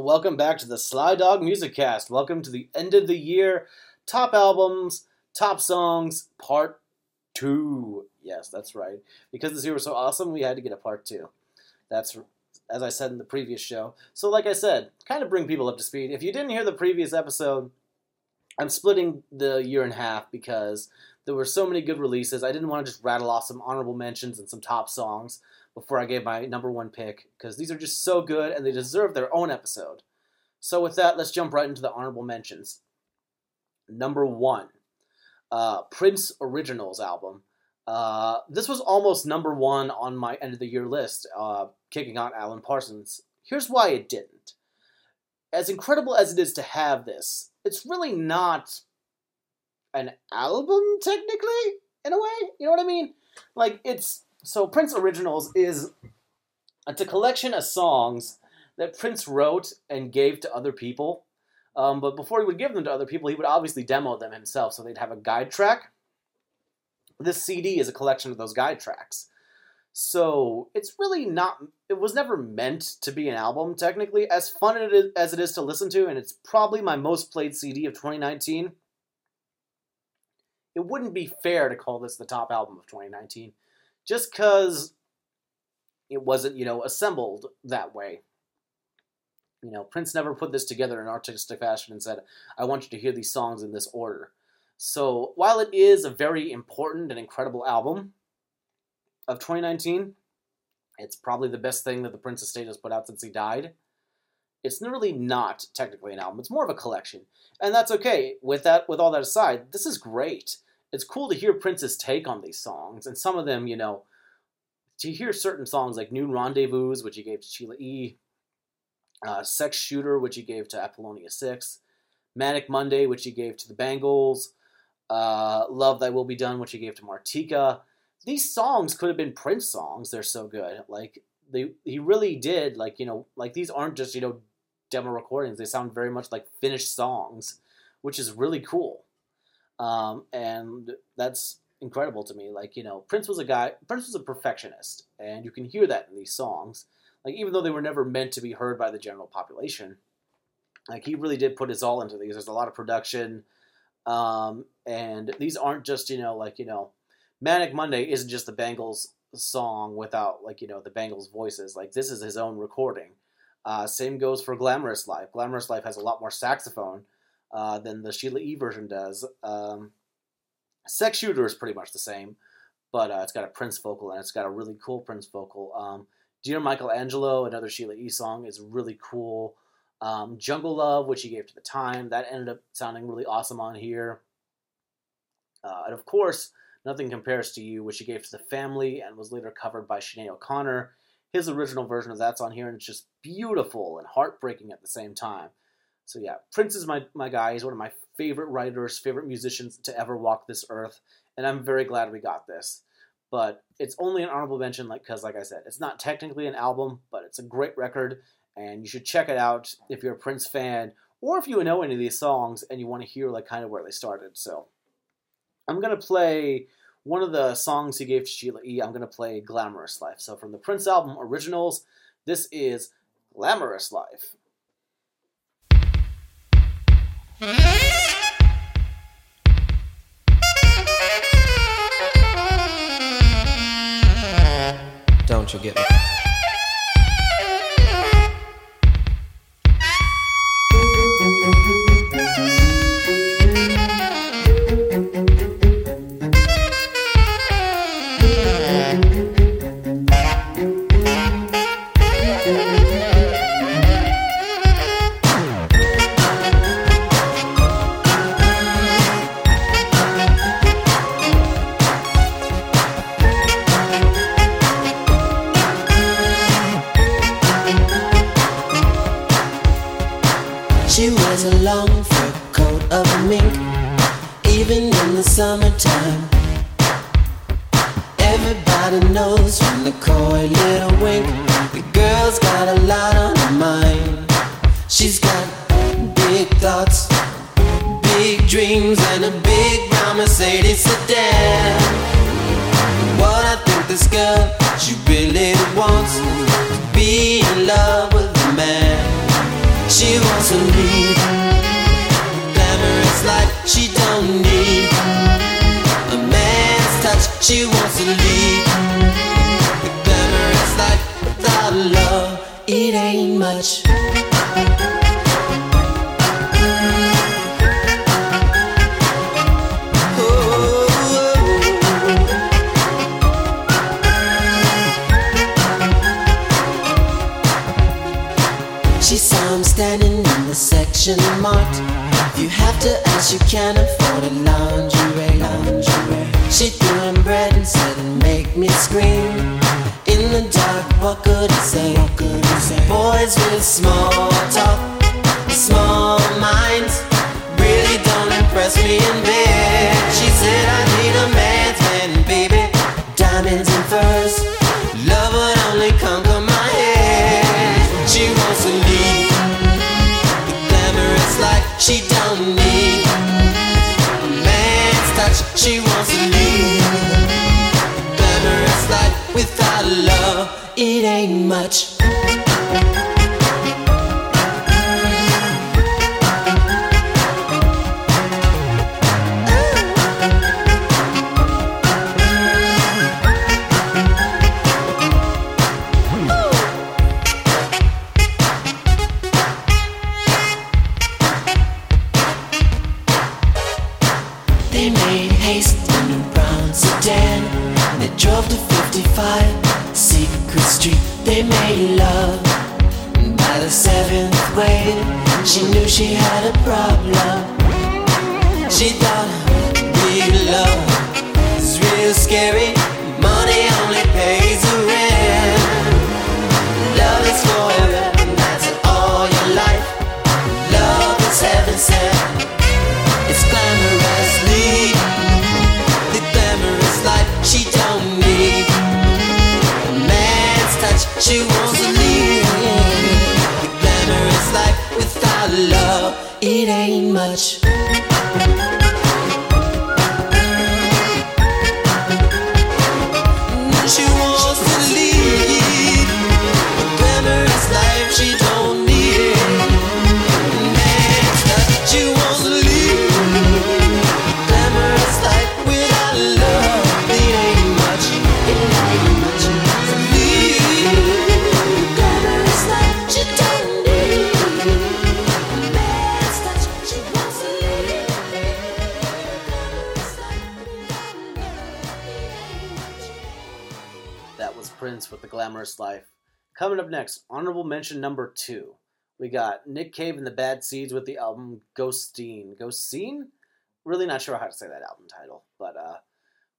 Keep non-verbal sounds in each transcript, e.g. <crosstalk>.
And welcome back to the Sly Dog Music Cast. Welcome to the end of the year top albums, top songs, part two. Yes, that's right. Because this year was so awesome, we had to get a part two. That's as I said in the previous show. So, like I said, kind of bring people up to speed. If you didn't hear the previous episode, I'm splitting the year in half because there were so many good releases. I didn't want to just rattle off some honorable mentions and some top songs before I gave my number one pick because these are just so good and they deserve their own episode. So, with that, let's jump right into the honorable mentions. Number one, uh, Prince Originals album. Uh, this was almost number one on my end of the year list, uh, kicking out Alan Parsons. Here's why it didn't. As incredible as it is to have this, it's really not an album, technically, in a way. You know what I mean? Like, it's so Prince Originals is it's a collection of songs that Prince wrote and gave to other people. Um, but before he would give them to other people, he would obviously demo them himself, so they'd have a guide track. This CD is a collection of those guide tracks. So it's really not. It was never meant to be an album, technically. As fun as it is to listen to, and it's probably my most played CD of 2019. It wouldn't be fair to call this the top album of 2019 just because it wasn't, you know, assembled that way. You know, Prince never put this together in artistic fashion and said, I want you to hear these songs in this order. So while it is a very important and incredible album of 2019, it's probably the best thing that the Prince estate has put out since he died. It's really not technically an album. It's more of a collection. And that's okay. With that with all that aside, this is great it's cool to hear Prince's take on these songs, and some of them, you know, to hear certain songs like Noon Rendezvous, which he gave to Sheila E., uh, Sex Shooter, which he gave to Apollonia 6, Manic Monday, which he gave to the Bangles, uh, Love Thy Will Be Done, which he gave to Martika. These songs could have been Prince songs. They're so good. Like they, he really did. Like you know, like these aren't just you know demo recordings. They sound very much like finished songs, which is really cool. Um, and that's incredible to me. Like, you know, Prince was a guy, Prince was a perfectionist, and you can hear that in these songs. Like, even though they were never meant to be heard by the general population, like, he really did put his all into these. There's a lot of production, um, and these aren't just, you know, like, you know, Manic Monday isn't just the Bangles song without, like, you know, the Bangles voices. Like, this is his own recording. Uh, same goes for Glamorous Life. Glamorous Life has a lot more saxophone uh, than the Sheila E version does. Um, Sex Shooter is pretty much the same, but uh, it's got a Prince vocal and it's got a really cool Prince vocal. Um, Dear Michelangelo, another Sheila E song, is really cool. Um, Jungle Love, which he gave to the time, that ended up sounding really awesome on here. Uh, and of course, Nothing Compares to You, which he gave to the family and was later covered by Sinead O'Connor. His original version of that's on here, and it's just beautiful and heartbreaking at the same time. So yeah, Prince is my, my guy. He's one of my favorite writers, favorite musicians to ever walk this earth, and I'm very glad we got this. But it's only an honorable mention, like because like I said, it's not technically an album, but it's a great record, and you should check it out if you're a Prince fan, or if you know any of these songs and you want to hear like kind of where they started. So I'm gonna play one of the songs he gave to Sheila E. I'm gonna play "Glamorous Life." So from the Prince album Originals, this is "Glamorous Life." Don't you get me? You can't afford a lingerie, lingerie. She threw him bread and said, "Make me scream." In the dark, what could he say? What could he say? Boys with small talk, She wants to she knew she had a problem. She thought it ain't much. Glamorous Life. Coming up next, honorable mention number two. We got Nick Cave and the Bad Seeds with the album Ghosteen. Ghosteen? Really not sure how to say that album title, but uh,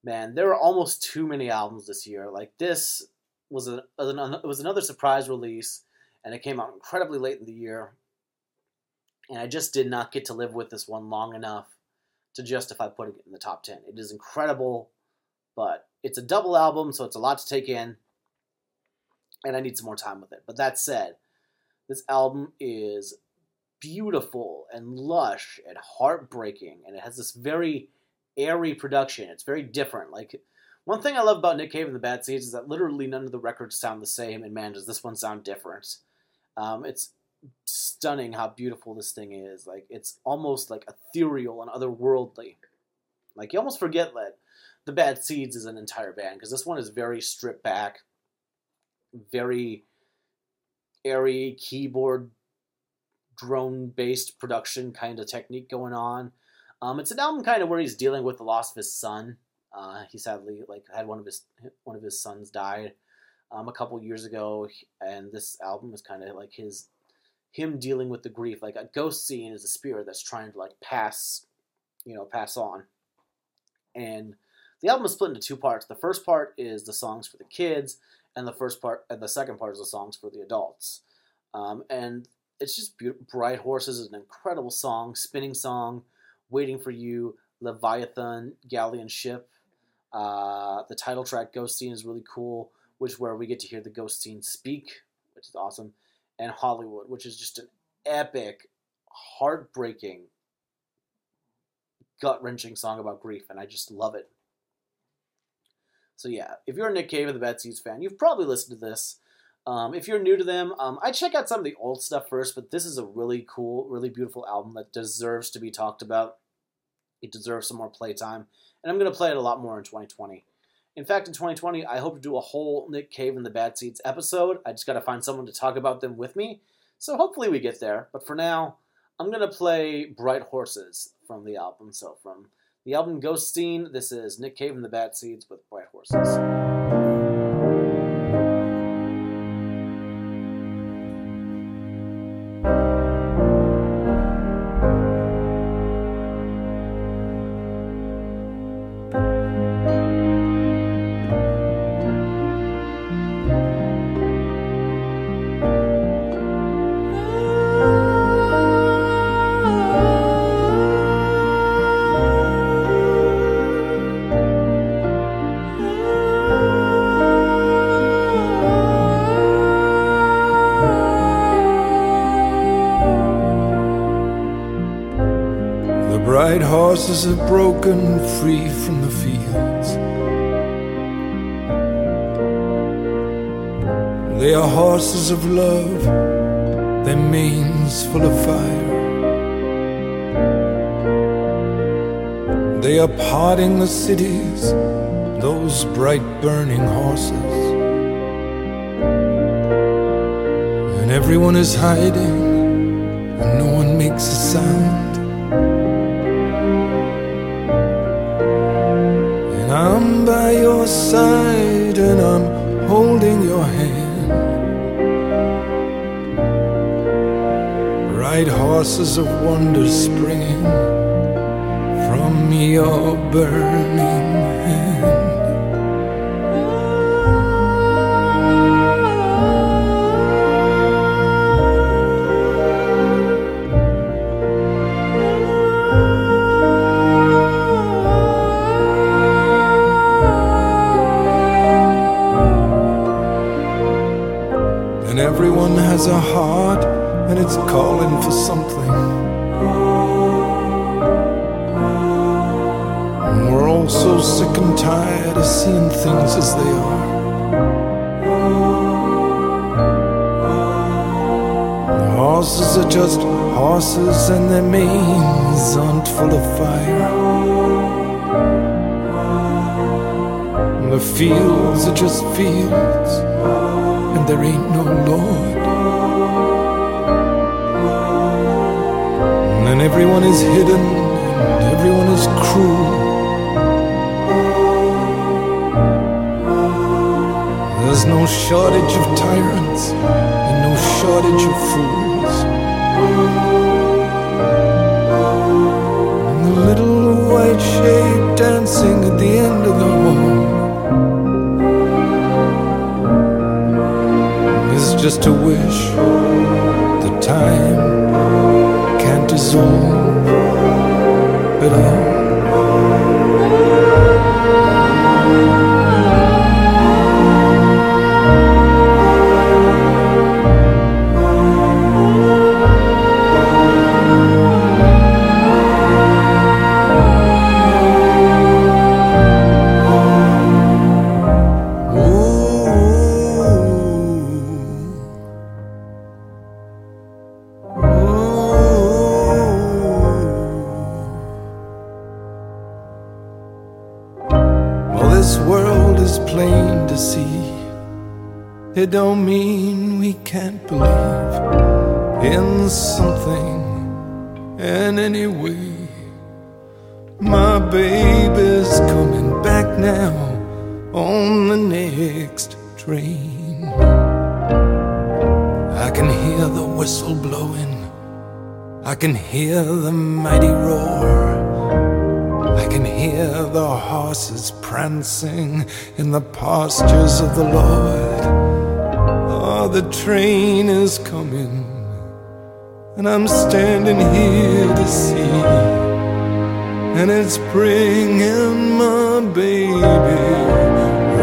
man, there were almost too many albums this year. Like this was a it was another surprise release, and it came out incredibly late in the year. And I just did not get to live with this one long enough to justify putting it in the top ten. It is incredible, but it's a double album, so it's a lot to take in, and I need some more time with it. But that said, this album is beautiful and lush and heartbreaking, and it has this very airy production. It's very different. Like one thing I love about Nick Cave and the Bad Seeds is that literally none of the records sound the same, and man, does this one sound different. Um, it's stunning how beautiful this thing is. Like it's almost like ethereal and otherworldly. Like you almost forget that the Bad Seeds is an entire band because this one is very stripped back, very airy keyboard drone based production kind of technique going on. Um, it's an album kind of where he's dealing with the loss of his son. Uh, he sadly like had one of his one of his sons died um, a couple years ago, and this album is kind of like his him dealing with the grief. Like a ghosteen is a spirit that's trying to like pass, you know, pass on. And the album is split into two parts. The first part is the songs for the kids, and the first part, and the second part is the songs for the adults. Um, and it's just beautiful. Bright Horses is an incredible song, spinning song, Waiting for You, Leviathan, Galleon Ship. Uh, the title track, Ghosteen, is really cool, which where we get to hear the Ghosteen speak, which is awesome. And Hollywood, which is just an epic, heartbreaking, gut wrenching song about grief, and I just love it. So yeah, if you're a Nick Cave and the Bad Seeds fan, you've probably listened to this. Um, if you're new to them, um, I check out some of the old stuff first, but this is a really cool, really beautiful album that deserves to be talked about. It deserves some more playtime, and I'm gonna play it a lot more in 2020. In fact, in 2020, I hope to do a whole Nick Cave and the Bad Seeds episode. I just got to find someone to talk about them with me. So hopefully we get there. But for now, I'm going to play Bright Horses from the album. So from the album Ghosteen, this is Nick Cave and the Bad Seeds with Bright Horses. Horses have broken free from the fields. They are horses of love, their manes full of fire. They are parting the cities, those bright burning horses. And everyone is hiding, and no one makes a sound. By your side and I'm holding your hand. Bright horses of wonder springing from your burning has a heart and it's calling for something. And we're all so sick and tired of seeing things as they are. The horses are just horses and their manes aren't full of fire. The fields are just fields and there ain't no Lord. And everyone is hidden and everyone is cruel. There's no shortage of tyrants and no shortage of fools. And the little white shape dancing at the end of the hall. is just a wish that time dissolve at. Don't mean we can't believe in something in any way. My baby's coming back now on the next train. I can hear the whistle blowing. I can hear the mighty roar. I can hear the horses prancing in the pastures of the Lord. The train is coming, and I'm standing here to see. And it's bringing my baby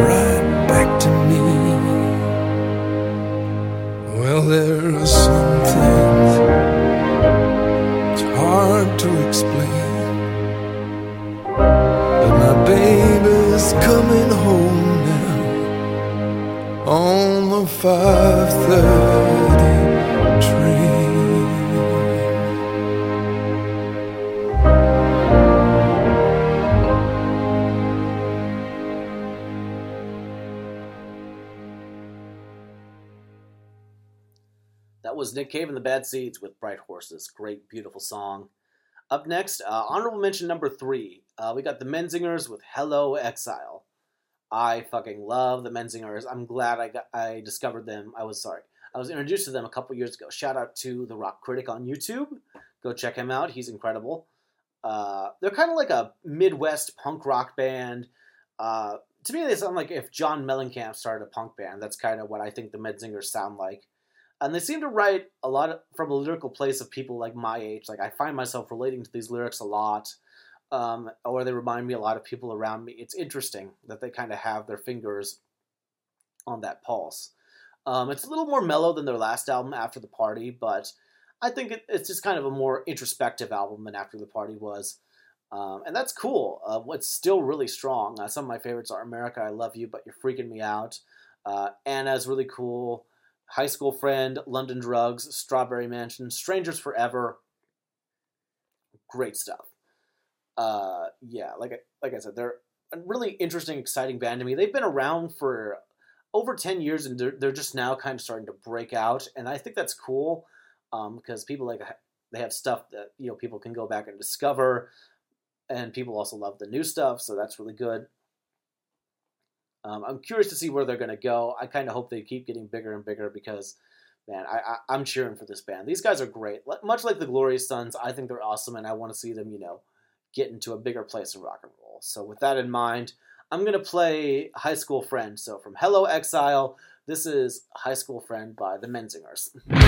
right back to me. Well, there are some things it's hard to explain. But my baby's coming home 5:30 train. That was Nick Cave and the Bad Seeds with Bright Horses. Great, beautiful song. Up next, uh, honorable mention number three, uh, we got the Menzingers with Hello Exile. I fucking love the Menzingers. I'm glad I got I discovered them. I was sorry. I was introduced to them a couple years ago. Shout out to the Rock Critic on YouTube. Go check him out. He's incredible. Uh, they're kind of like a Midwest punk rock band. Uh, to me, they sound like if John Mellencamp started a punk band. That's kind of what I think the Menzingers sound like. And they seem to write a lot of, from a lyrical place of people like my age. Like I find myself relating to these lyrics a lot, um, or they remind me a lot of people around me. It's interesting that they kind of have their fingers on that pulse. Um, it's a little more mellow than their last album, After the Party, but I think it, it's just kind of a more introspective album than After the Party was. Um, and that's cool. Uh, what's still really strong. Uh, some of my favorites are America, I Love You, but You're Freaking Me Out. Uh, Anna's really cool. High School Friend, London Drugs, Strawberry Mansion, Strangers Forever. Great stuff. Uh, yeah, like I, like I said, they're a really interesting, exciting band to me. They've been around for over 10 years and they're, they're just now kind of starting to break out. And I think that's cool um, because people like they have stuff that you know people can go back and discover and people also love the new stuff so that's really good um, I'm curious to see where they're going to go. I kind of hope they keep getting bigger and bigger because, man, I, I, am cheering for this band. These guys are great. Much like the Glorious Sons, I think they're awesome, and I want to see them, you know, get into a bigger place in rock and roll. So with that in mind, I'm going to play High School Friend. So from Hello Exile, this is High School Friend by the Menzingers. <laughs>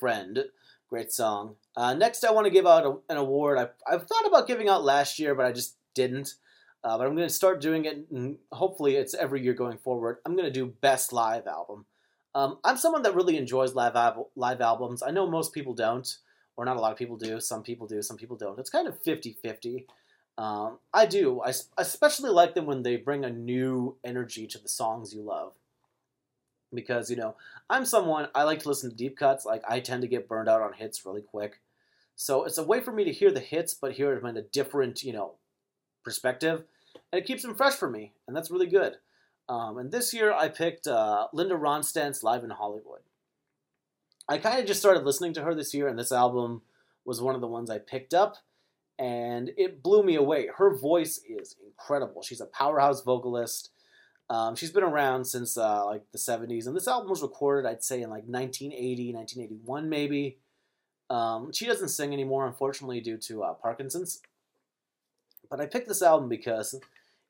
Friend. Great song. Uh, next, I want to give out a, an award I, I've thought about giving out last year, but I just didn't. Uh, but I'm going to start doing it, and hopefully, it's every year going forward. I'm going to do Best Live Album. Um, I'm someone that really enjoys live, al- live albums. I know most people don't, or not a lot of people do. Some people do, some people don't. It's kind of 50 50. Um, I do. I especially like them when they bring a new energy to the songs you love because you know I'm someone I like to listen to deep cuts. Like I tend to get burned out on hits really quick, so it's a way for me to hear the hits, but hear them in a different you know perspective, and it keeps them fresh for me, and that's really good. Um, and this year I picked uh, Linda Ronstadt's Live in Hollywood. I kind of just started listening to her this year, and this album was one of the ones I picked up, and it blew me away. Her voice is incredible. She's a powerhouse vocalist. Um, she's been around since uh, like the 70s, and this album was recorded, I'd say, in like 1980, 1981, maybe. Um, she doesn't sing anymore, unfortunately, due to uh, Parkinson's. But I picked this album because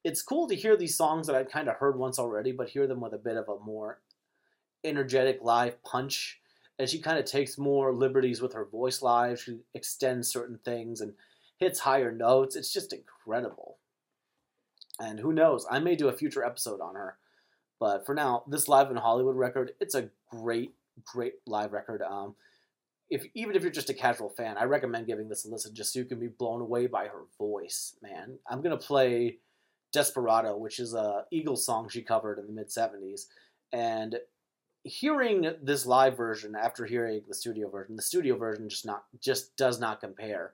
it's cool to hear these songs that I'd kind of heard once already, but hear them with a bit of a more energetic live punch. And she kind of takes more liberties with her voice live. She extends certain things and hits higher notes. It's just incredible. And who knows? I may do a future episode on her. But for now, this live in Hollywood record, it's a great, great live record. Um, if even if you're just a casual fan, I recommend giving this a listen just so you can be blown away by her voice, man. I'm gonna play Desperado, which is a Eagles song she covered in the mid '70s, and hearing this live version after hearing the studio version, the studio version just not just does not compare.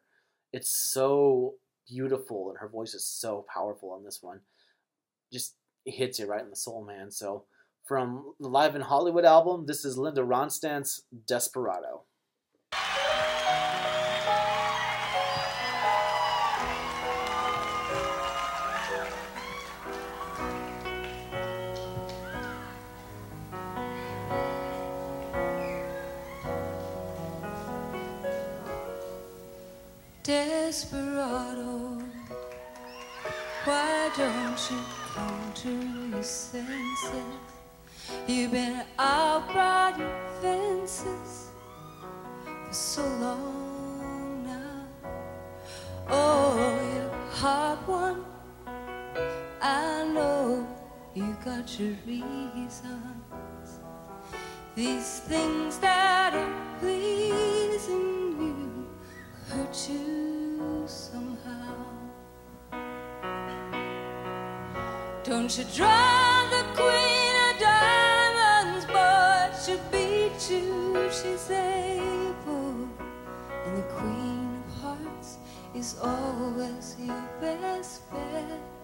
It's so beautiful, and her voice is so powerful on this one. Just hits you right in the soul, man. So, from the Live in Hollywood album, this is Linda Ronstadt's Desperado. Desperado, why don't you come to your senses? You've been out riding fences for so long now. Oh, you're a hard one. I know you got your reasons. These things that are pleasing hurt you somehow. Don't you drive the queen of diamonds, but she beat you, she's able. And the queen of hearts is always your best bet.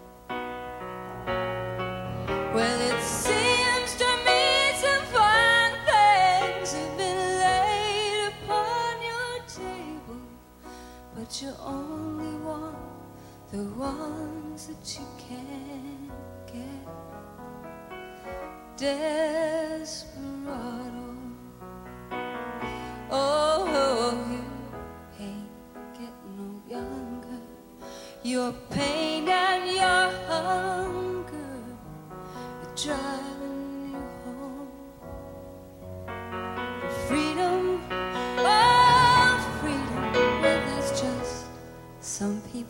But you only want the ones that you can get. Desperado. Oh, you ain't getting no younger. Your pain and your hunger are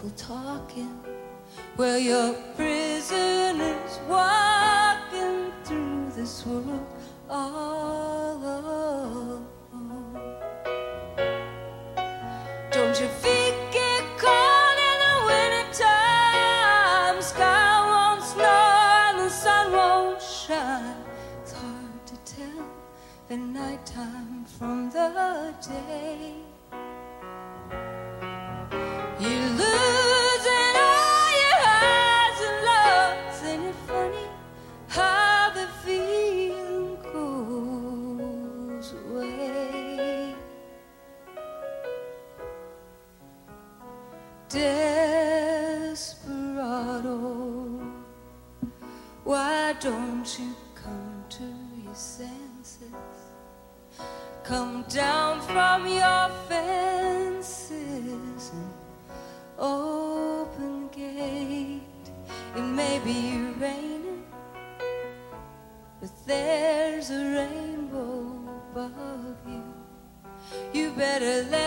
people talking. Well, you're prisoners walking through this world all alone. Don't your feet get cold in the wintertime? Sky won't snow and the sun won't shine. It's hard to tell the nighttime from the day. Don't you come to your senses? Come down from your fences and open gate. It may be raining, but there's a rainbow above you. You better let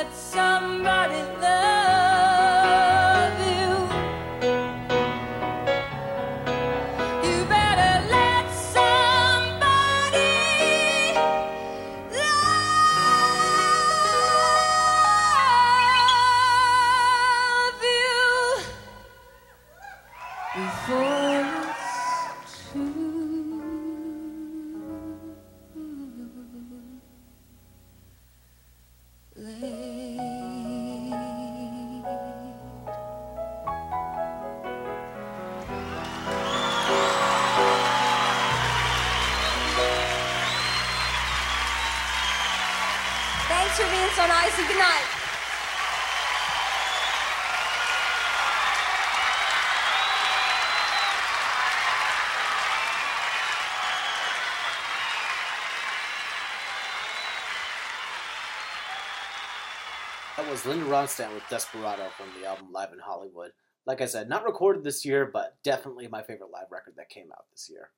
That was Linda Ronstadt with Desperado from the album Live in Hollywood. Like I said, not recorded this year, but definitely my favorite live record that came out this year.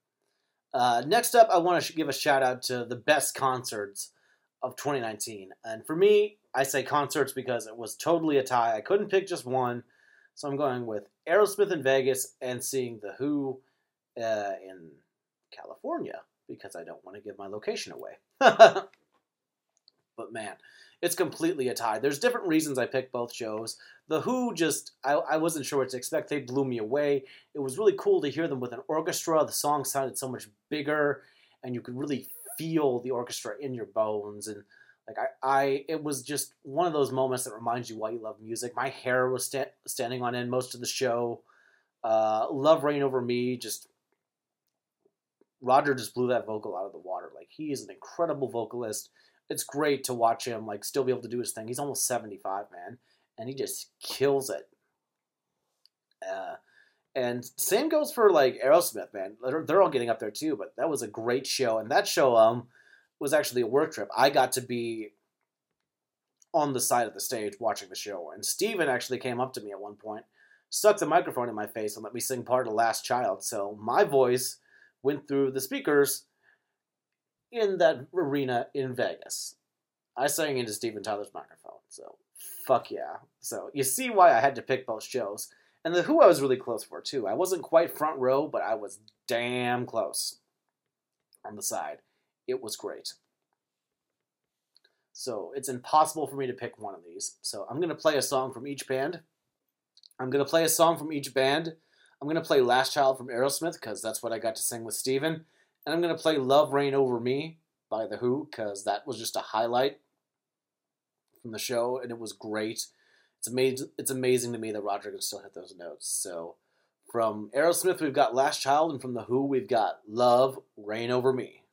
Uh, next up, I want to give a shout out to the best concerts of 2019. And for me, I say concerts because it was totally a tie. I couldn't pick just one. So I'm going with Aerosmith in Vegas and seeing The Who uh, in California because I don't want to give my location away. <laughs> but man, it's completely a tie. There's different reasons I picked both shows. The Who just, I, I wasn't sure what to expect. They blew me away. It was really cool to hear them with an orchestra. The song sounded so much bigger, and you could really feel the orchestra in your bones. And like I, I it was just one of those moments that reminds you why you love music. My hair was sta- standing on end most of the show. Uh, love Reign Over Me. Just Roger just blew that vocal out of the water. Like he is an incredible vocalist it's great to watch him like still be able to do his thing. He's almost 75, man, and he just kills it. Uh, and same goes for like Aerosmith, man. They're, they're all getting up there too, but that was a great show, and that show um was actually a work trip. I got to be on the side of the stage watching the show, and Steven actually came up to me at one point, stuck the microphone in my face, and let me sing part of Last Child. So my voice went through the speakers in that arena in Vegas. I sang into Steven Tyler's microphone, so fuck yeah. So you see why I had to pick both shows. And the Who I was really close for too. I wasn't quite front row, but I was damn close on the side. It was great. So it's impossible for me to pick one of these. So I'm to play a song from each band. I'm to play a song from each band. I'm to play Last Child from Aerosmith because that's what I got to sing with Steven. And I'm going to play Love Reign Over Me by The Who because that was just a highlight from the show and it was great. It's amazing, it's amazing to me that Roger can still hit those notes. So from Aerosmith, we've got Last Child, and from The Who, we've got Love Reign Over Me.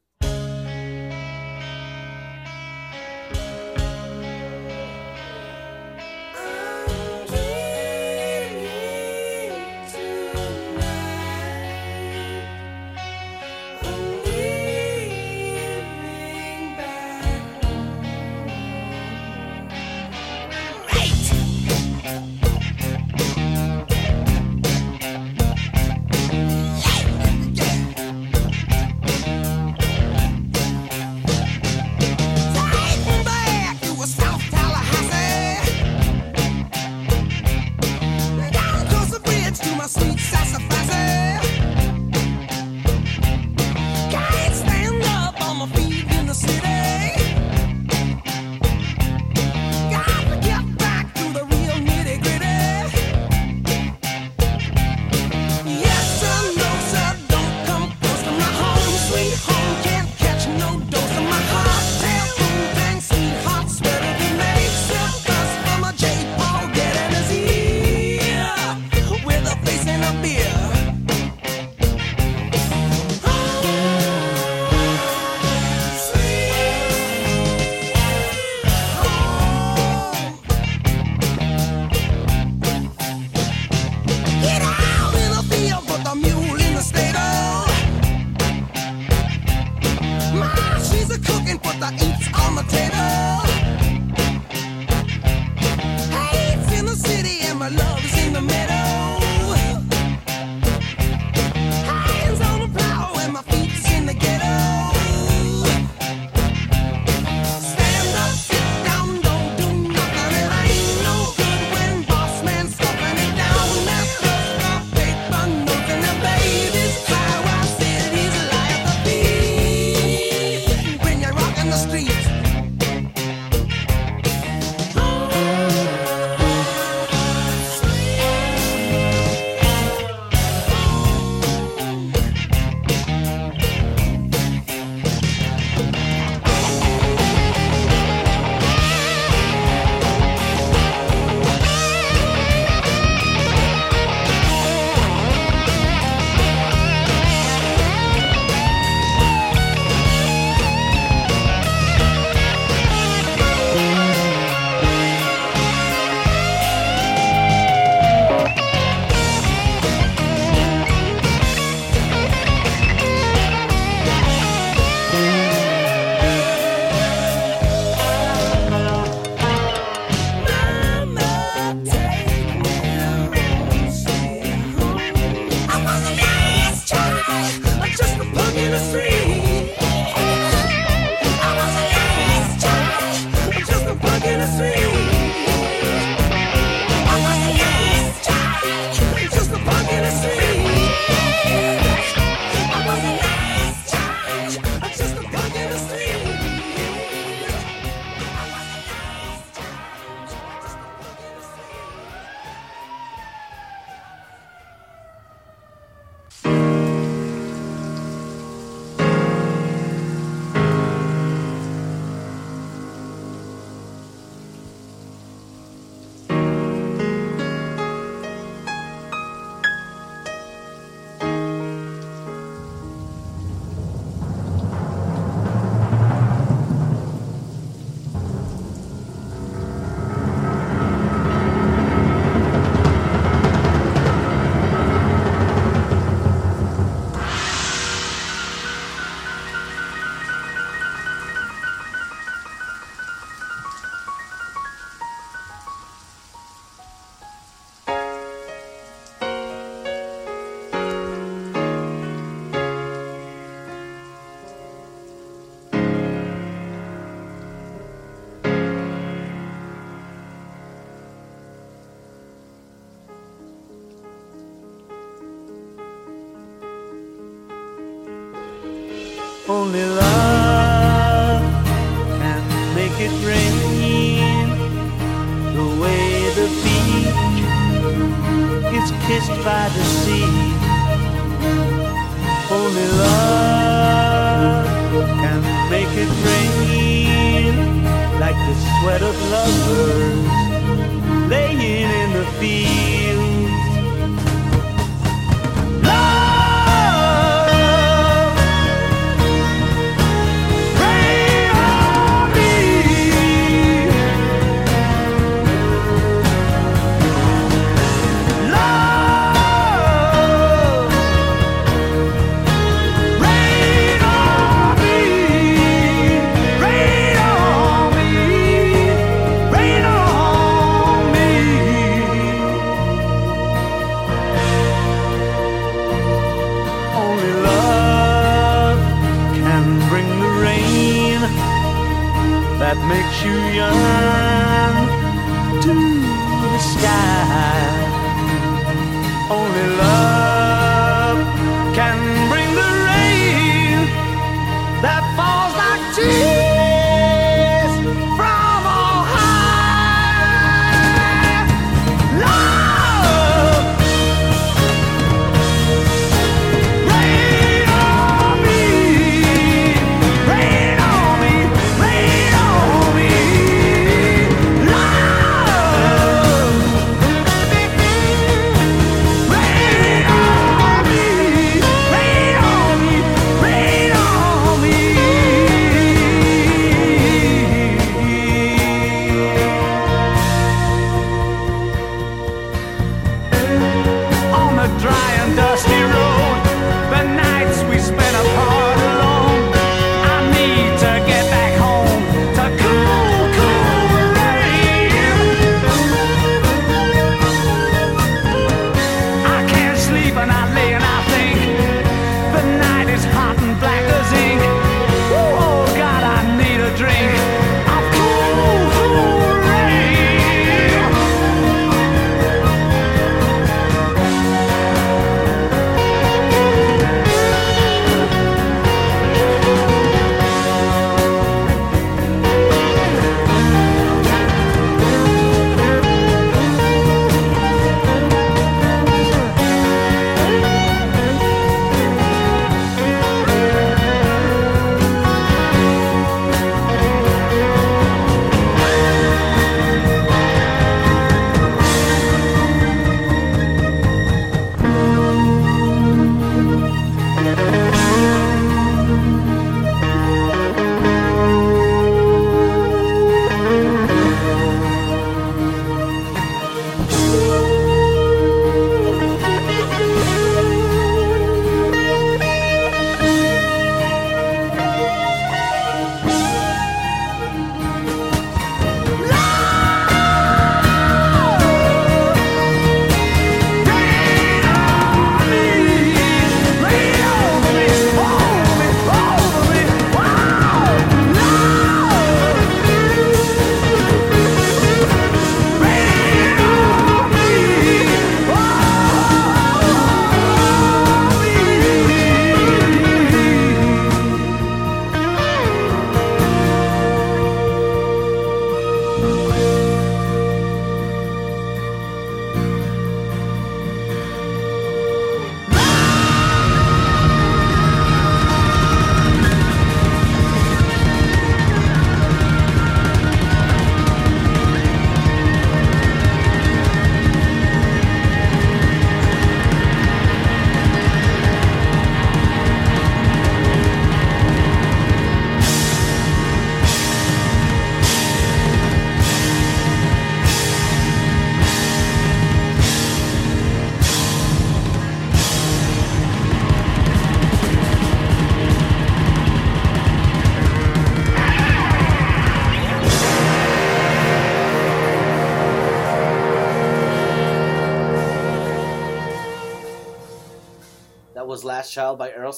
Only love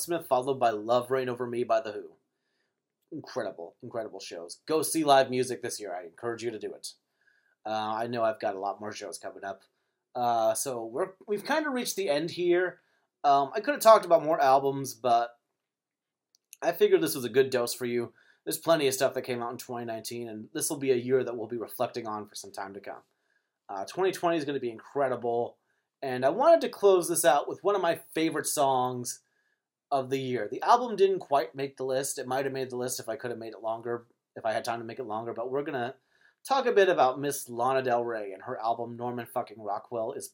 Aerosmith, followed by Love Reign Over Me by The Who. Incredible, incredible shows. Go see live music this year. I encourage you to do it. Uh, I know I've got a lot more shows coming up. Uh, so we're we've kind of reached the end here. Um, I could have talked about more albums, but I figured this was a good dose for you. There's plenty of stuff that came out in 2019, and this will be a year that we'll be reflecting on for some time to come. Uh, 2020 is going to be incredible, and I wanted to close this out with one of my favorite songs of the year. The album didn't quite make the list. It might have made the list if I could have made it longer, if I had time to make it longer, but we're going to talk a bit about Miss Lana Del Rey and her album Norman fucking Rockwell is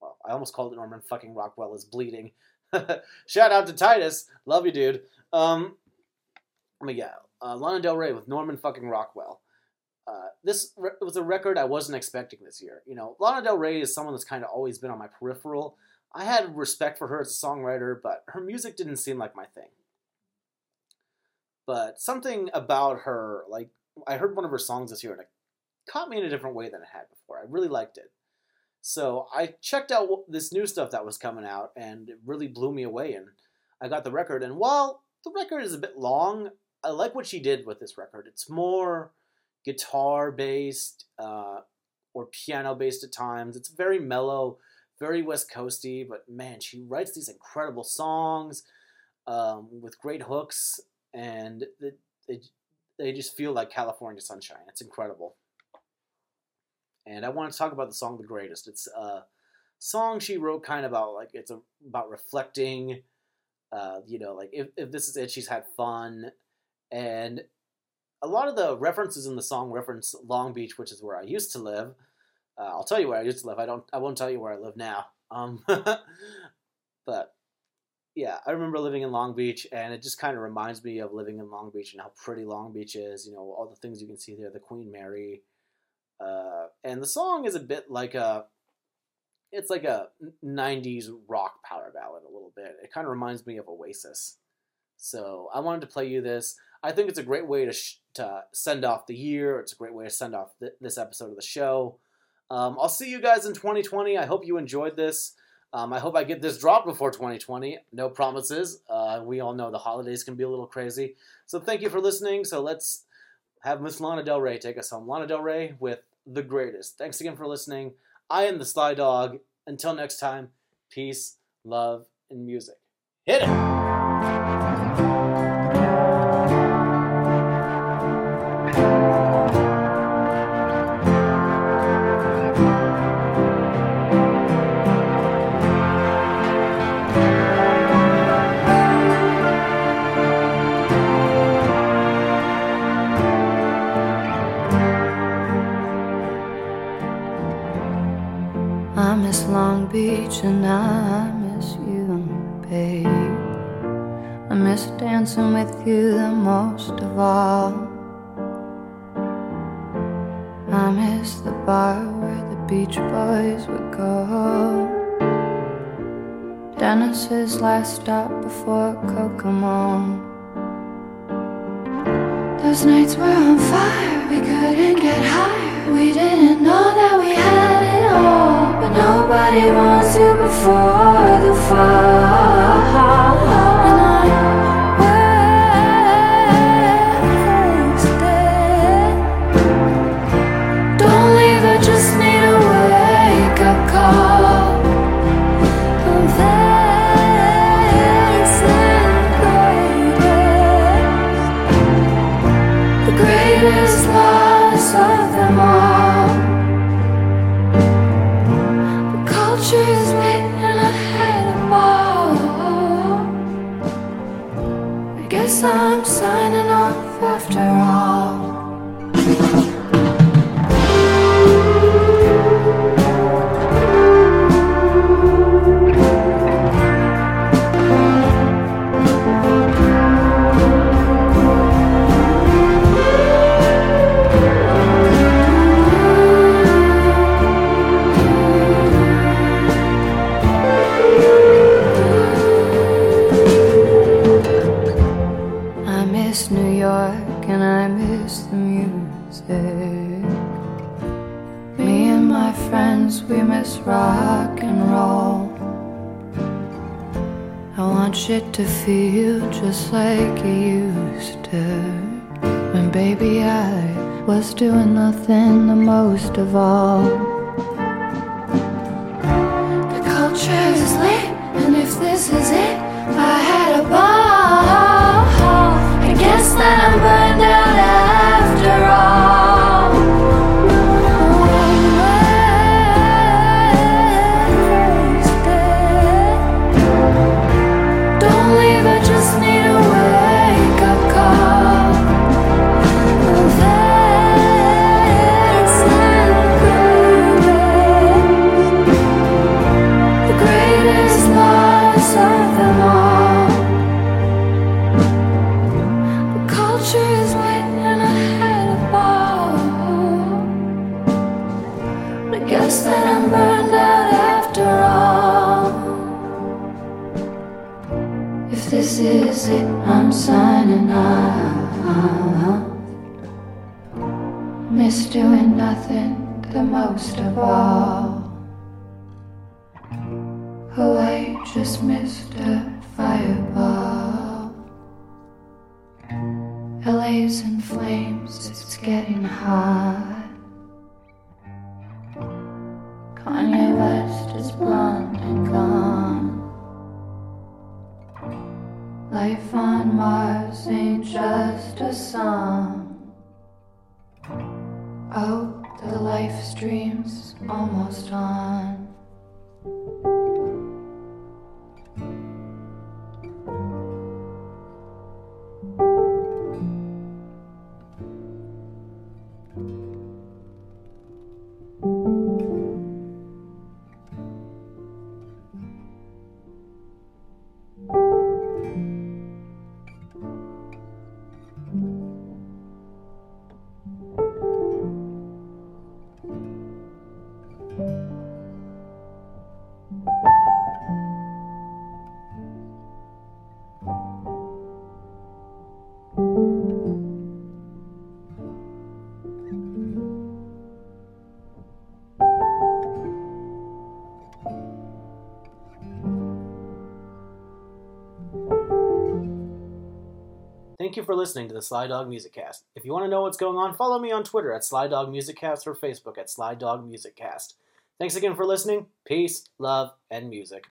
well, I almost called it Norman fucking Rockwell is bleeding. <laughs> Shout out to Titus. Love you, dude. Um, mean, yeah, uh, Lana Del Rey with Norman fucking Rockwell. Uh, this re- was a record I wasn't expecting this year. You know, Lana Del Rey is someone that's kind of always been on my peripheral. I had respect for her as a songwriter, but her music didn't seem like my thing. But something about her, like, I heard one of her songs this year and it caught me in a different way than it had before. I really liked it. So I checked out this new stuff that was coming out, and it really blew me away. And I got the record, and while the record is a bit long, I like what she did with this record. It's more guitar based uh, or piano based at times. It's very mellow, very West Coasty, but man, she writes these incredible songs um, with great hooks, and they, they, just feel like California sunshine. It's incredible. And I want to talk about the song "The Greatest." It's a song she wrote kind of about like it's a, about reflecting. Uh, you know, like if, if this is it, she's had fun, and a lot of the references in the song reference Long Beach, which is where I used to live. Uh, I'll tell you where I used to live. I don't. I won't tell you where I live now. Um, <laughs> but yeah, I remember living in Long Beach, and it just kind of reminds me of living in Long Beach and how pretty Long Beach is. You know, all the things you can see there, the Queen Mary, uh, and the song is a bit like a. It's like a '90s rock power ballad a little bit. It kind of reminds me of Oasis. So I wanted to play you this. I think it's a great way to sh- to send off the year. It's a great way to send off th- this episode of the show. Um, I'll see you guys in 2020. I hope you enjoyed this. Um, I hope I get this dropped before 2020. No promises. Uh, we all know the holidays can be a little crazy. So thank you for listening. So let's have Miss Lana Del Rey take us home. Lana Del Rey with The Greatest. Thanks again for listening. I am the Sly Dog. Until next time, peace, love, and music. Hit it! Beach and I miss you, babe. I miss dancing with you the most of all. I miss the bar where the Beach Boys would go. Dennis's last stop before Kokomo. Those nights were on fire, we couldn't get higher. We didn't know that we had it all. But nobody wants you before the fall. I'm signing off after all. Miss New York and I miss the music. Me and my friends, we miss rock and roll. I want shit to feel just like it used to. When baby I was doing nothing the most of all. The culture is lit, and if this is it, I had a ball. Most of all. Oh, I just missed a fireball. LA's in flames, it's getting hot. Thank you for listening to the Sly Dog Music Cast. If you want to know what's going on, follow me on Twitter at Sly Dog Music Cast or Facebook at Sly Dog Music Cast. Thanks again for listening. Peace, love, and music.